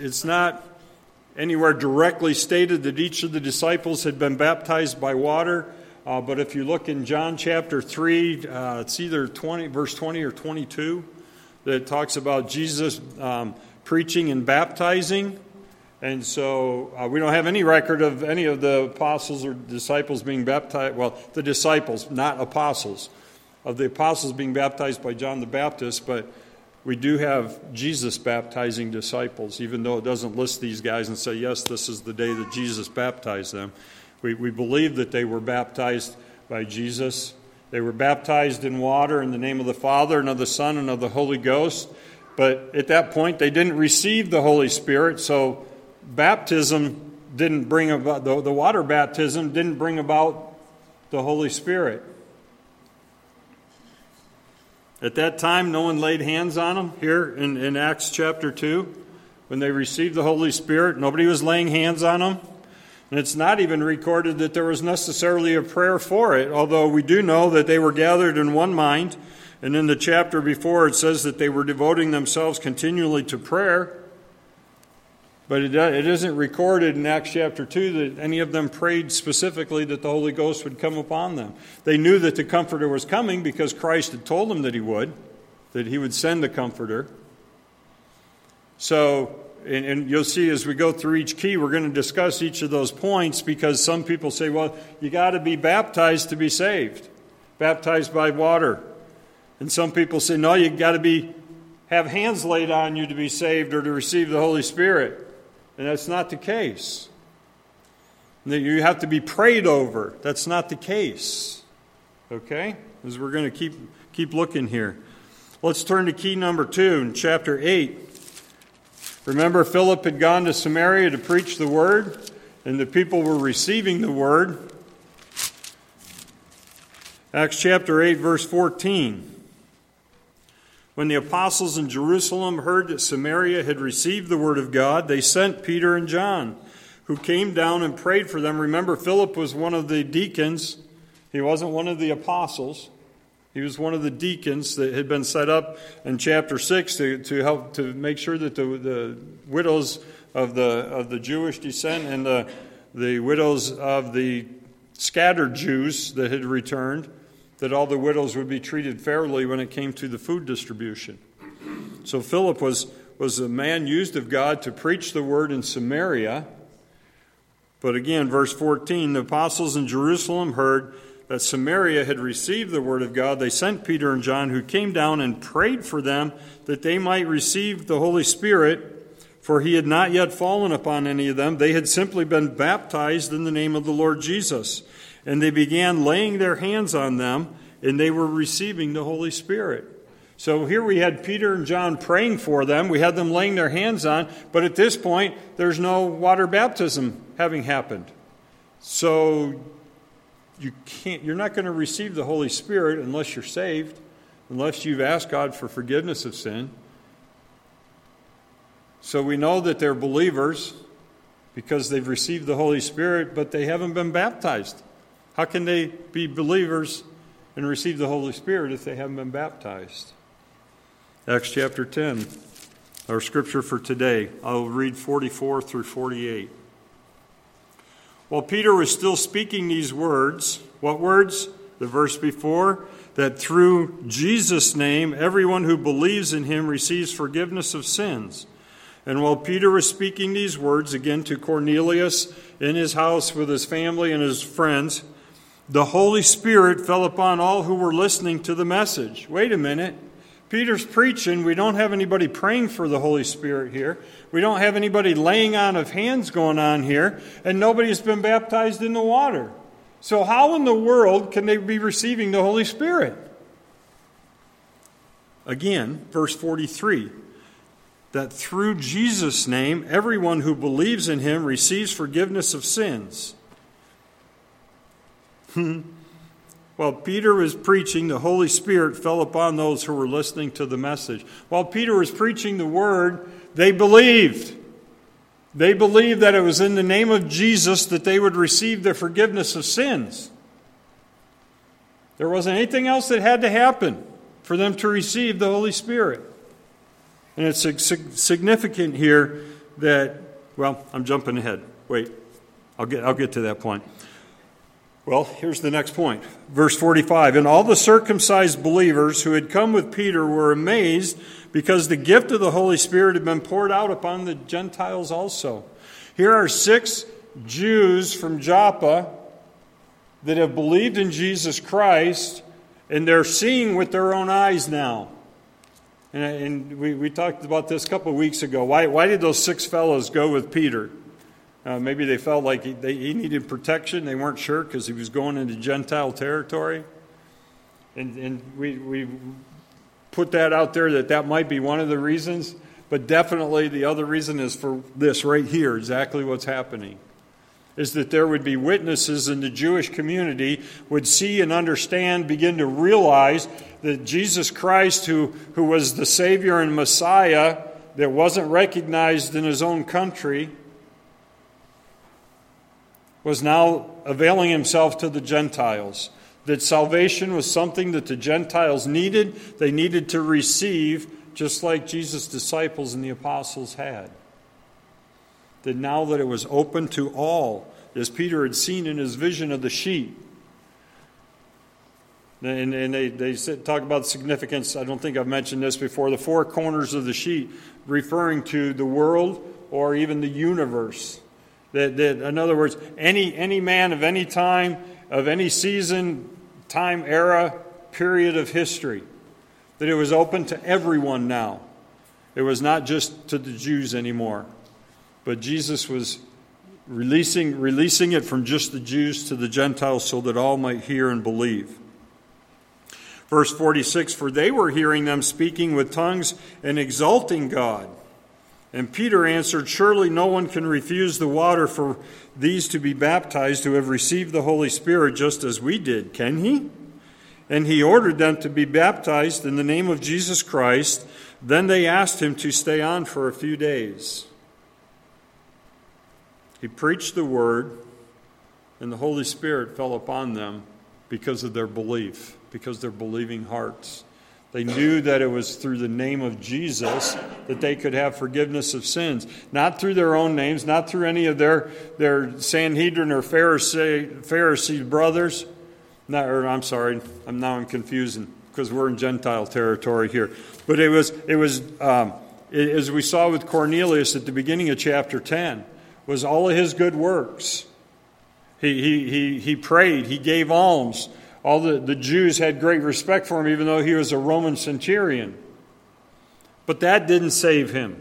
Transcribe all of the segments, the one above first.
it's not anywhere directly stated that each of the disciples had been baptized by water. Uh, but if you look in John chapter 3, uh, it's either 20, verse 20 or 22, that talks about Jesus um, preaching and baptizing. And so uh, we don't have any record of any of the apostles or disciples being baptized. Well, the disciples, not apostles, of the apostles being baptized by John the Baptist, but we do have Jesus baptizing disciples, even though it doesn't list these guys and say, yes, this is the day that Jesus baptized them. We, we believe that they were baptized by Jesus. They were baptized in water in the name of the Father and of the Son and of the Holy Ghost. But at that point, they didn't receive the Holy Spirit, so baptism didn't bring about, the, the water baptism didn't bring about the Holy Spirit. At that time, no one laid hands on them here in, in Acts chapter 2. When they received the Holy Spirit, nobody was laying hands on them. And it's not even recorded that there was necessarily a prayer for it, although we do know that they were gathered in one mind. And in the chapter before, it says that they were devoting themselves continually to prayer. But it, isn't recorded in Acts chapter 2 that any of them prayed specifically that the Holy Ghost would come upon them. They knew that the Comforter was coming because Christ had told them that He would, that He would send the Comforter. So, and, and you'll see as we go through each key, we're going to discuss each of those points because some people say, well, you got to be baptized to be saved, baptized by water. And some people say, no, you got to be have hands laid on you to be saved or to receive the Holy Spirit. And that's not the case. That you have to be prayed over. That's not the case. Okay? As we're going to keep, keep looking here. Let's turn to key number two in chapter 8. Remember, Philip had gone to Samaria to preach the word, and the people were receiving the word. Acts chapter 8, verse 14. When the apostles in Jerusalem heard that Samaria had received the word of God, they sent Peter and John, who came down and prayed for them. Remember, Philip was one of the deacons, he wasn't one of the apostles. He was one of the deacons that had been set up in chapter 6 to, to help to make sure that the, the widows of the, of the Jewish descent and the, the widows of the scattered Jews that had returned that all the widows would be treated fairly when it came to the food distribution. So Philip was, was a man used of God to preach the word in Samaria. But again, verse 14 the apostles in Jerusalem heard that Samaria had received the word of God. They sent Peter and John, who came down and prayed for them that they might receive the Holy Spirit, for he had not yet fallen upon any of them. They had simply been baptized in the name of the Lord Jesus. And they began laying their hands on them, and they were receiving the Holy Spirit. So here we had Peter and John praying for them. We had them laying their hands on, but at this point, there's no water baptism having happened. So you can't, you're not going to receive the Holy Spirit unless you're saved, unless you've asked God for forgiveness of sin. So we know that they're believers because they've received the Holy Spirit, but they haven't been baptized. How can they be believers and receive the Holy Spirit if they haven't been baptized? Acts chapter 10, our scripture for today. I'll read 44 through 48. While Peter was still speaking these words, what words? The verse before, that through Jesus' name, everyone who believes in him receives forgiveness of sins. And while Peter was speaking these words again to Cornelius in his house with his family and his friends, the Holy Spirit fell upon all who were listening to the message. Wait a minute. Peter's preaching. We don't have anybody praying for the Holy Spirit here. We don't have anybody laying on of hands going on here. And nobody's been baptized in the water. So, how in the world can they be receiving the Holy Spirit? Again, verse 43 that through Jesus' name, everyone who believes in him receives forgiveness of sins. Hmm. While Peter was preaching, the Holy Spirit fell upon those who were listening to the message. While Peter was preaching the word, they believed. They believed that it was in the name of Jesus that they would receive the forgiveness of sins. There wasn't anything else that had to happen for them to receive the Holy Spirit. And it's significant here that, well, I'm jumping ahead. Wait, I'll get, I'll get to that point. Well, here's the next point. Verse 45 And all the circumcised believers who had come with Peter were amazed because the gift of the Holy Spirit had been poured out upon the Gentiles also. Here are six Jews from Joppa that have believed in Jesus Christ, and they're seeing with their own eyes now. And, and we, we talked about this a couple of weeks ago. Why, why did those six fellows go with Peter? Uh, maybe they felt like he, they, he needed protection. They weren't sure because he was going into Gentile territory. And, and we, we put that out there that that might be one of the reasons. But definitely the other reason is for this right here, exactly what's happening. Is that there would be witnesses in the Jewish community would see and understand, begin to realize that Jesus Christ, who, who was the Savior and Messiah, that wasn't recognized in his own country, was now availing himself to the Gentiles. That salvation was something that the Gentiles needed, they needed to receive, just like Jesus' disciples and the apostles had. That now that it was open to all, as Peter had seen in his vision of the sheep, and, and they, they talk about significance. I don't think I've mentioned this before. The four corners of the sheet, referring to the world or even the universe. That, that, in other words, any, any man of any time, of any season, time, era, period of history, that it was open to everyone now. It was not just to the Jews anymore, but Jesus was releasing, releasing it from just the Jews to the Gentiles so that all might hear and believe. Verse 46 For they were hearing them speaking with tongues and exalting God. And Peter answered, Surely no one can refuse the water for these to be baptized who have received the Holy Spirit just as we did, can he? And he ordered them to be baptized in the name of Jesus Christ. Then they asked him to stay on for a few days. He preached the word, and the Holy Spirit fell upon them because of their belief, because their believing hearts. They knew that it was through the name of Jesus that they could have forgiveness of sins. Not through their own names, not through any of their, their Sanhedrin or Pharisee, Pharisee brothers. Not, or I'm sorry, I'm now I'm confusing because we're in Gentile territory here. But it was, it was um, it, as we saw with Cornelius at the beginning of chapter 10, was all of his good works. He, he, he, he prayed, he gave alms, all the, the Jews had great respect for him, even though he was a Roman centurion. But that didn't save him.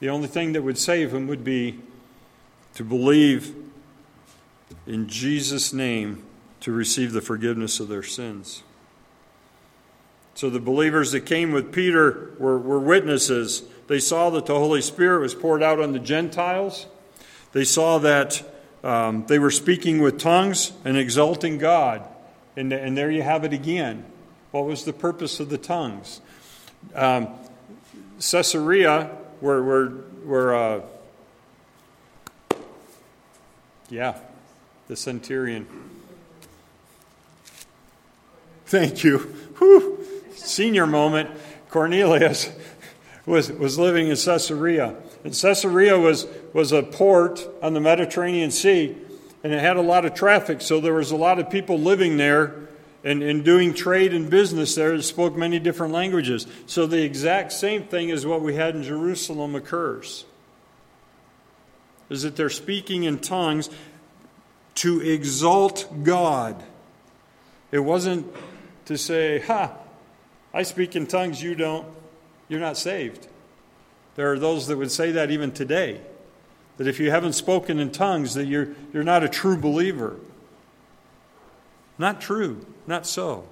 The only thing that would save him would be to believe in Jesus' name to receive the forgiveness of their sins. So the believers that came with Peter were, were witnesses. They saw that the Holy Spirit was poured out on the Gentiles. They saw that um, they were speaking with tongues and exalting God. And, and there you have it again. What was the purpose of the tongues? Um, Caesarea, where, where, where uh, yeah, the centurion. Thank you. Whew. Senior moment. Cornelius was, was living in Caesarea. And Caesarea was, was a port on the Mediterranean Sea, and it had a lot of traffic, so there was a lot of people living there and, and doing trade and business there that spoke many different languages. So the exact same thing as what we had in Jerusalem occurs. Is that they're speaking in tongues to exalt God. It wasn't to say, Ha, I speak in tongues, you don't. You're not saved. There are those that would say that even today. That if you haven't spoken in tongues, that you're, you're not a true believer. Not true. Not so.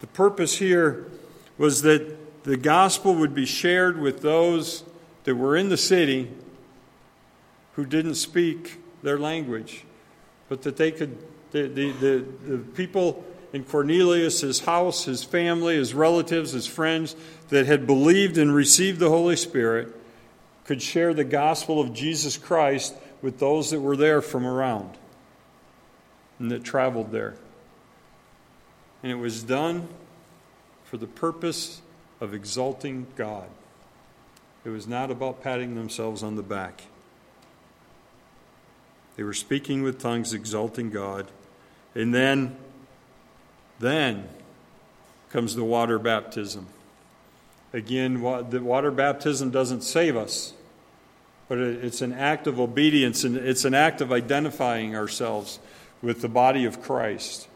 The purpose here was that the gospel would be shared with those that were in the city who didn't speak their language, but that they could, the, the, the, the people in Cornelius, his house, his family, his relatives, his friends that had believed and received the Holy Spirit could share the gospel of Jesus Christ with those that were there from around and that traveled there. And it was done for the purpose of exalting God. It was not about patting themselves on the back. They were speaking with tongues, exalting God. And then, then comes the water baptism. Again, the water baptism doesn't save us, but it's an act of obedience and it's an act of identifying ourselves with the body of Christ.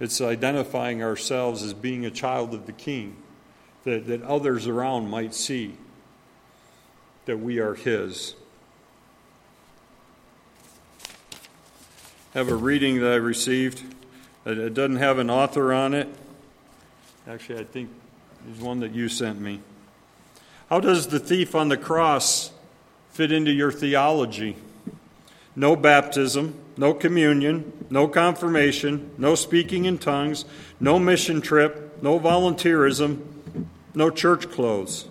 It's identifying ourselves as being a child of the King, that, that others around might see that we are His. I have a reading that I received. It doesn't have an author on it. Actually, I think there's one that you sent me. How does the thief on the cross fit into your theology? No baptism, no communion, no confirmation, no speaking in tongues, no mission trip, no volunteerism, no church clothes.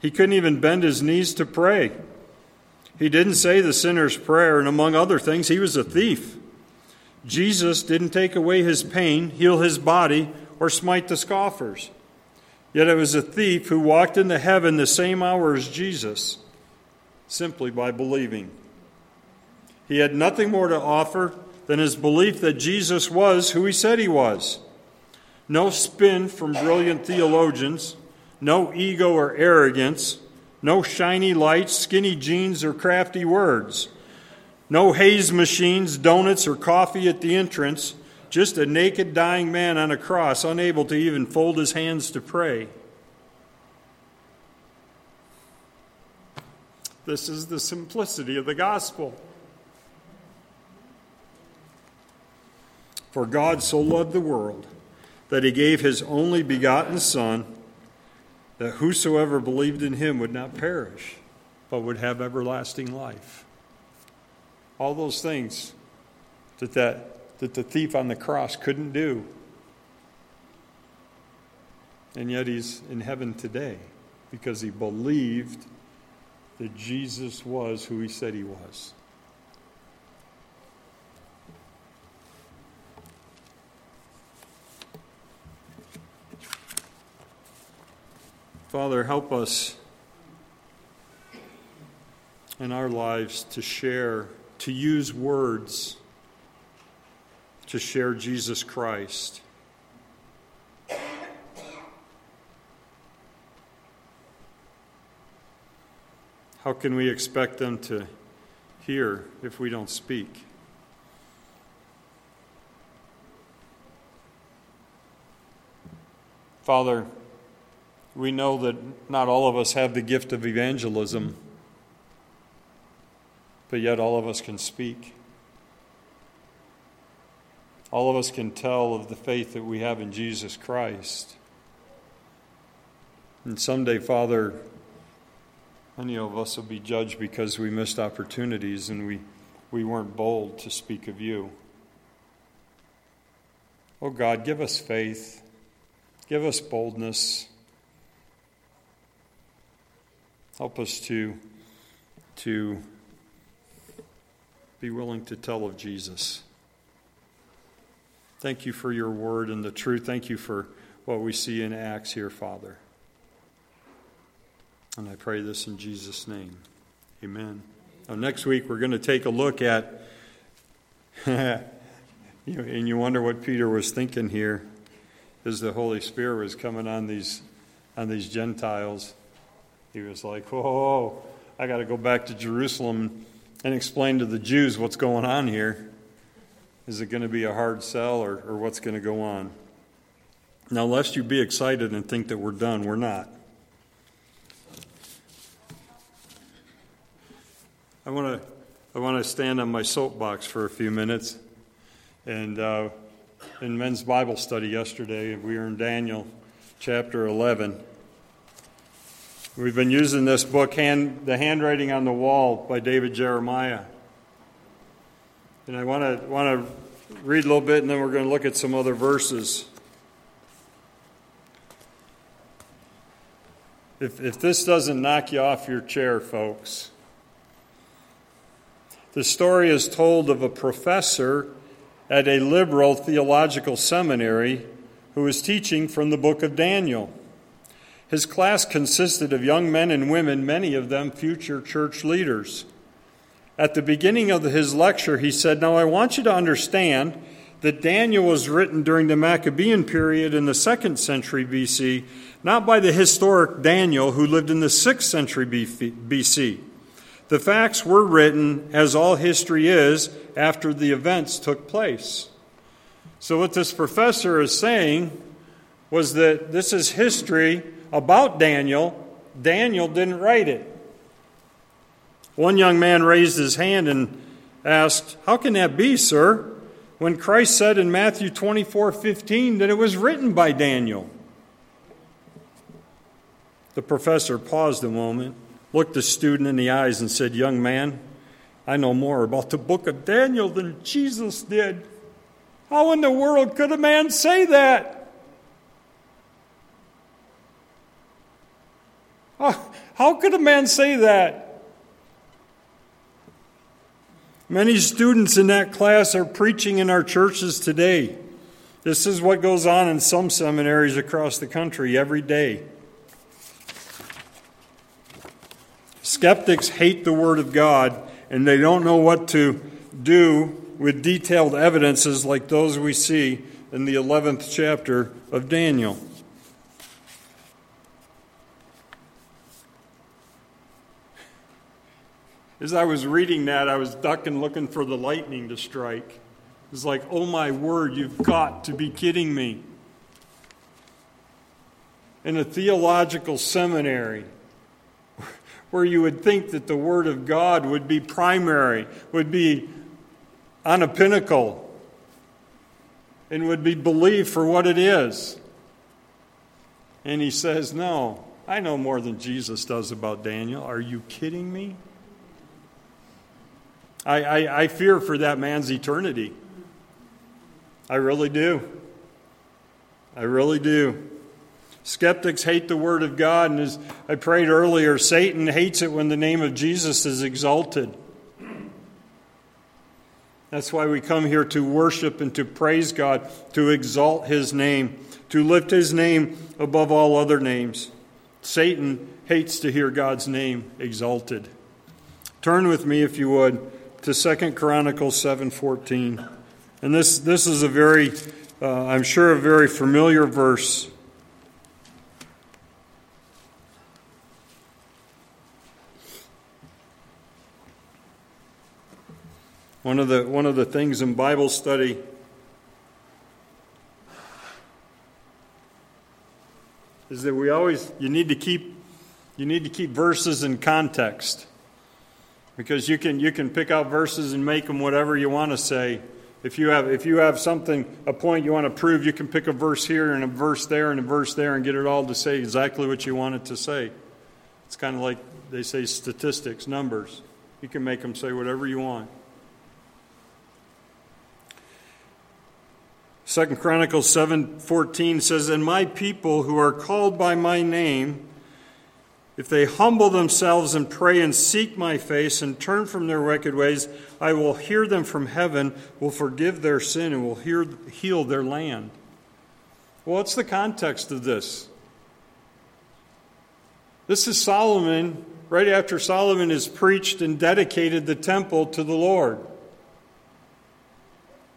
He couldn't even bend his knees to pray. He didn't say the sinner's prayer, and among other things, he was a thief. Jesus didn't take away his pain, heal his body, or smite the scoffers. Yet it was a thief who walked into heaven the same hour as Jesus, simply by believing. He had nothing more to offer than his belief that Jesus was who he said he was. No spin from brilliant theologians, no ego or arrogance no shiny lights, skinny jeans, or crafty words. No haze machines, donuts, or coffee at the entrance. Just a naked, dying man on a cross, unable to even fold his hands to pray. This is the simplicity of the gospel. For God so loved the world that he gave his only begotten Son that whosoever believed in him would not perish, but would have everlasting life. All those things that, that, that the thief on the cross couldn't do. And yet he's in heaven today because he believed that Jesus was who he said he was. Father, help us in our lives to share, to use words to share Jesus Christ. How can we expect them to hear if we don't speak? Father, we know that not all of us have the gift of evangelism, but yet all of us can speak. All of us can tell of the faith that we have in Jesus Christ. And someday, Father, many of us will be judged because we missed opportunities and we, we weren't bold to speak of you. Oh God, give us faith, give us boldness. Help us to, to be willing to tell of Jesus. Thank you for your word and the truth. Thank you for what we see in Acts here, Father. And I pray this in Jesus' name. Amen. Now, next week, we're going to take a look at, and you wonder what Peter was thinking here as the Holy Spirit was coming on these, on these Gentiles. He was like, whoa, I got to go back to Jerusalem and explain to the Jews what's going on here. Is it going to be a hard sell or, or what's going to go on? Now, lest you be excited and think that we're done, we're not. I want to I want to stand on my soapbox for a few minutes. And uh, in men's Bible study yesterday, we were in Daniel chapter 11. We've been using this book, hand, The Handwriting on the Wall by David Jeremiah. And I want to, want to read a little bit and then we're going to look at some other verses. If, if this doesn't knock you off your chair, folks, the story is told of a professor at a liberal theological seminary who was teaching from the book of Daniel. His class consisted of young men and women, many of them future church leaders. At the beginning of his lecture, he said, Now I want you to understand that Daniel was written during the Maccabean period in the second century BC, not by the historic Daniel who lived in the sixth century BC. The facts were written, as all history is, after the events took place. So, what this professor is saying was that this is history about Daniel. Daniel didn't write it. One young man raised his hand and asked, How can that be, sir? When Christ said in Matthew 24 15 that it was written by Daniel. The professor paused a moment, looked the student in the eyes, and said, Young man, I know more about the book of Daniel than Jesus did. How in the world could a man say that? How could a man say that? Many students in that class are preaching in our churches today. This is what goes on in some seminaries across the country every day. Skeptics hate the Word of God and they don't know what to do with detailed evidences like those we see in the 11th chapter of Daniel. As I was reading that, I was ducking looking for the lightning to strike. It's like, oh my word, you've got to be kidding me. In a theological seminary, where you would think that the Word of God would be primary, would be on a pinnacle, and would be believed for what it is. And he says, No, I know more than Jesus does about Daniel. Are you kidding me? I, I, I fear for that man's eternity. I really do. I really do. Skeptics hate the Word of God, and as I prayed earlier, Satan hates it when the name of Jesus is exalted. That's why we come here to worship and to praise God, to exalt His name, to lift His name above all other names. Satan hates to hear God's name exalted. Turn with me, if you would, to Second Chronicles 7:14. And this, this is a very, uh, I'm sure, a very familiar verse. One of the, one of the things in Bible study is that we always you need to keep you need to keep verses in context because you can you can pick out verses and make them whatever you want to say. If you have if you have something a point you want to prove you can pick a verse here and a verse there and a verse there and get it all to say exactly what you want it to say. It's kind of like they say statistics numbers. You can make them say whatever you want. Second Chronicles 7:14 says, "And my people who are called by my name, if they humble themselves and pray and seek my face and turn from their wicked ways, I will hear them from heaven, will forgive their sin, and will hear, heal their land." Well, what's the context of this? This is Solomon, right after Solomon has preached and dedicated the temple to the Lord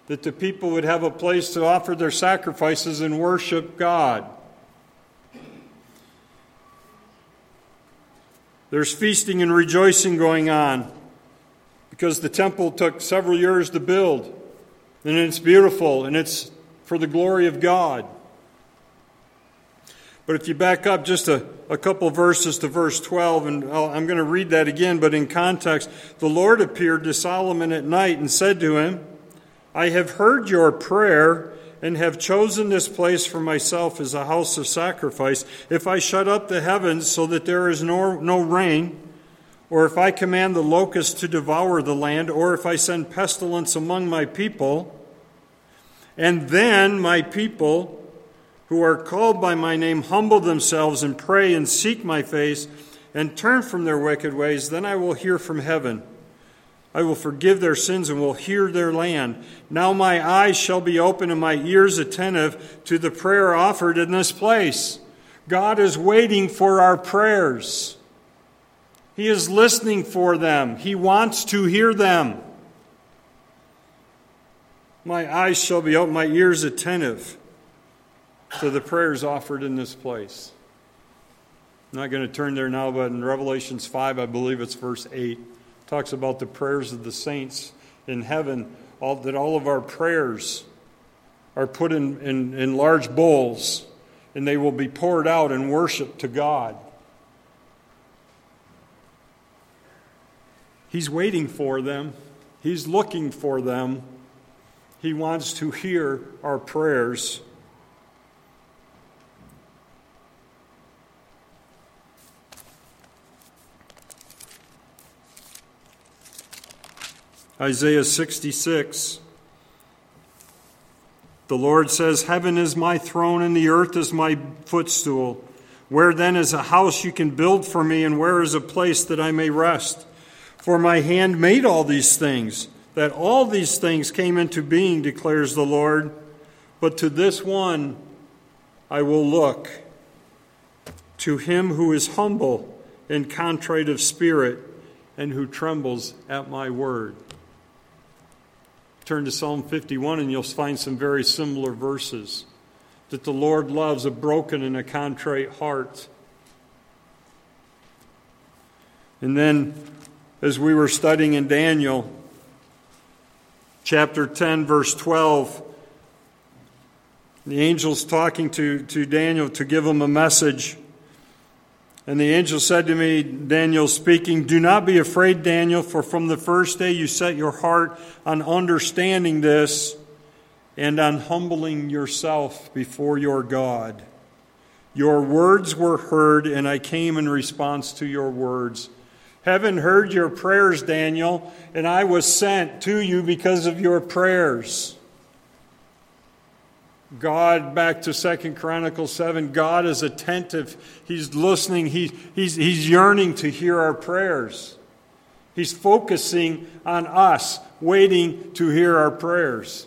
that the people would have a place to offer their sacrifices and worship God. There's feasting and rejoicing going on because the temple took several years to build. And it's beautiful and it's for the glory of God. But if you back up just a, a couple verses to verse 12, and i I'm going to read that again, but in context, the Lord appeared to Solomon at night and said to him, I have heard your prayer and have chosen this place for myself as a house of sacrifice. If I shut up the heavens so that there is no, no rain, or if I command the locusts to devour the land, or if I send pestilence among my people, and then my people who are called by my name humble themselves and pray and seek my face and turn from their wicked ways, then I will hear from heaven I will forgive their sins and will hear their land. Now my eyes shall be open and my ears attentive to the prayer offered in this place. God is waiting for our prayers. He is listening for them. He wants to hear them. My eyes shall be open, my ears attentive to the prayers offered in this place. I'm not going to turn there now, but in Revelations 5, I believe it's verse 8, talks about the prayers of the saints in heaven, all, that all of our prayers are put in, in, in large bowls and they will be poured out in worship to God. He's waiting for them, He's looking for them. He wants to hear our prayers. Isaiah 66. The Lord says, Heaven is my throne and the earth is my footstool. Where then is a house you can build for me, and where is a place that I may rest? For my hand made all these things, that all these things came into being, declares the Lord. But to this one I will look, to him who is humble and contrite of spirit, and who trembles at my word. Turn to Psalm 51 and you'll find some very similar verses. That the Lord loves a broken and a contrite heart. And then, as we were studying in Daniel, chapter 10, verse 12, the angel's talking to, to Daniel to give him a message. And the angel said to me, Daniel speaking, Do not be afraid, Daniel, for from the first day you set your heart on understanding this and on humbling yourself before your God. Your words were heard, and I came in response to your words. Heaven heard your prayers, Daniel, and I was sent to you because of your prayers. God, back to Second Chronicles 7, God is attentive. He's listening. He, he's, he's yearning to hear our prayers. He's focusing on us, waiting to hear our prayers.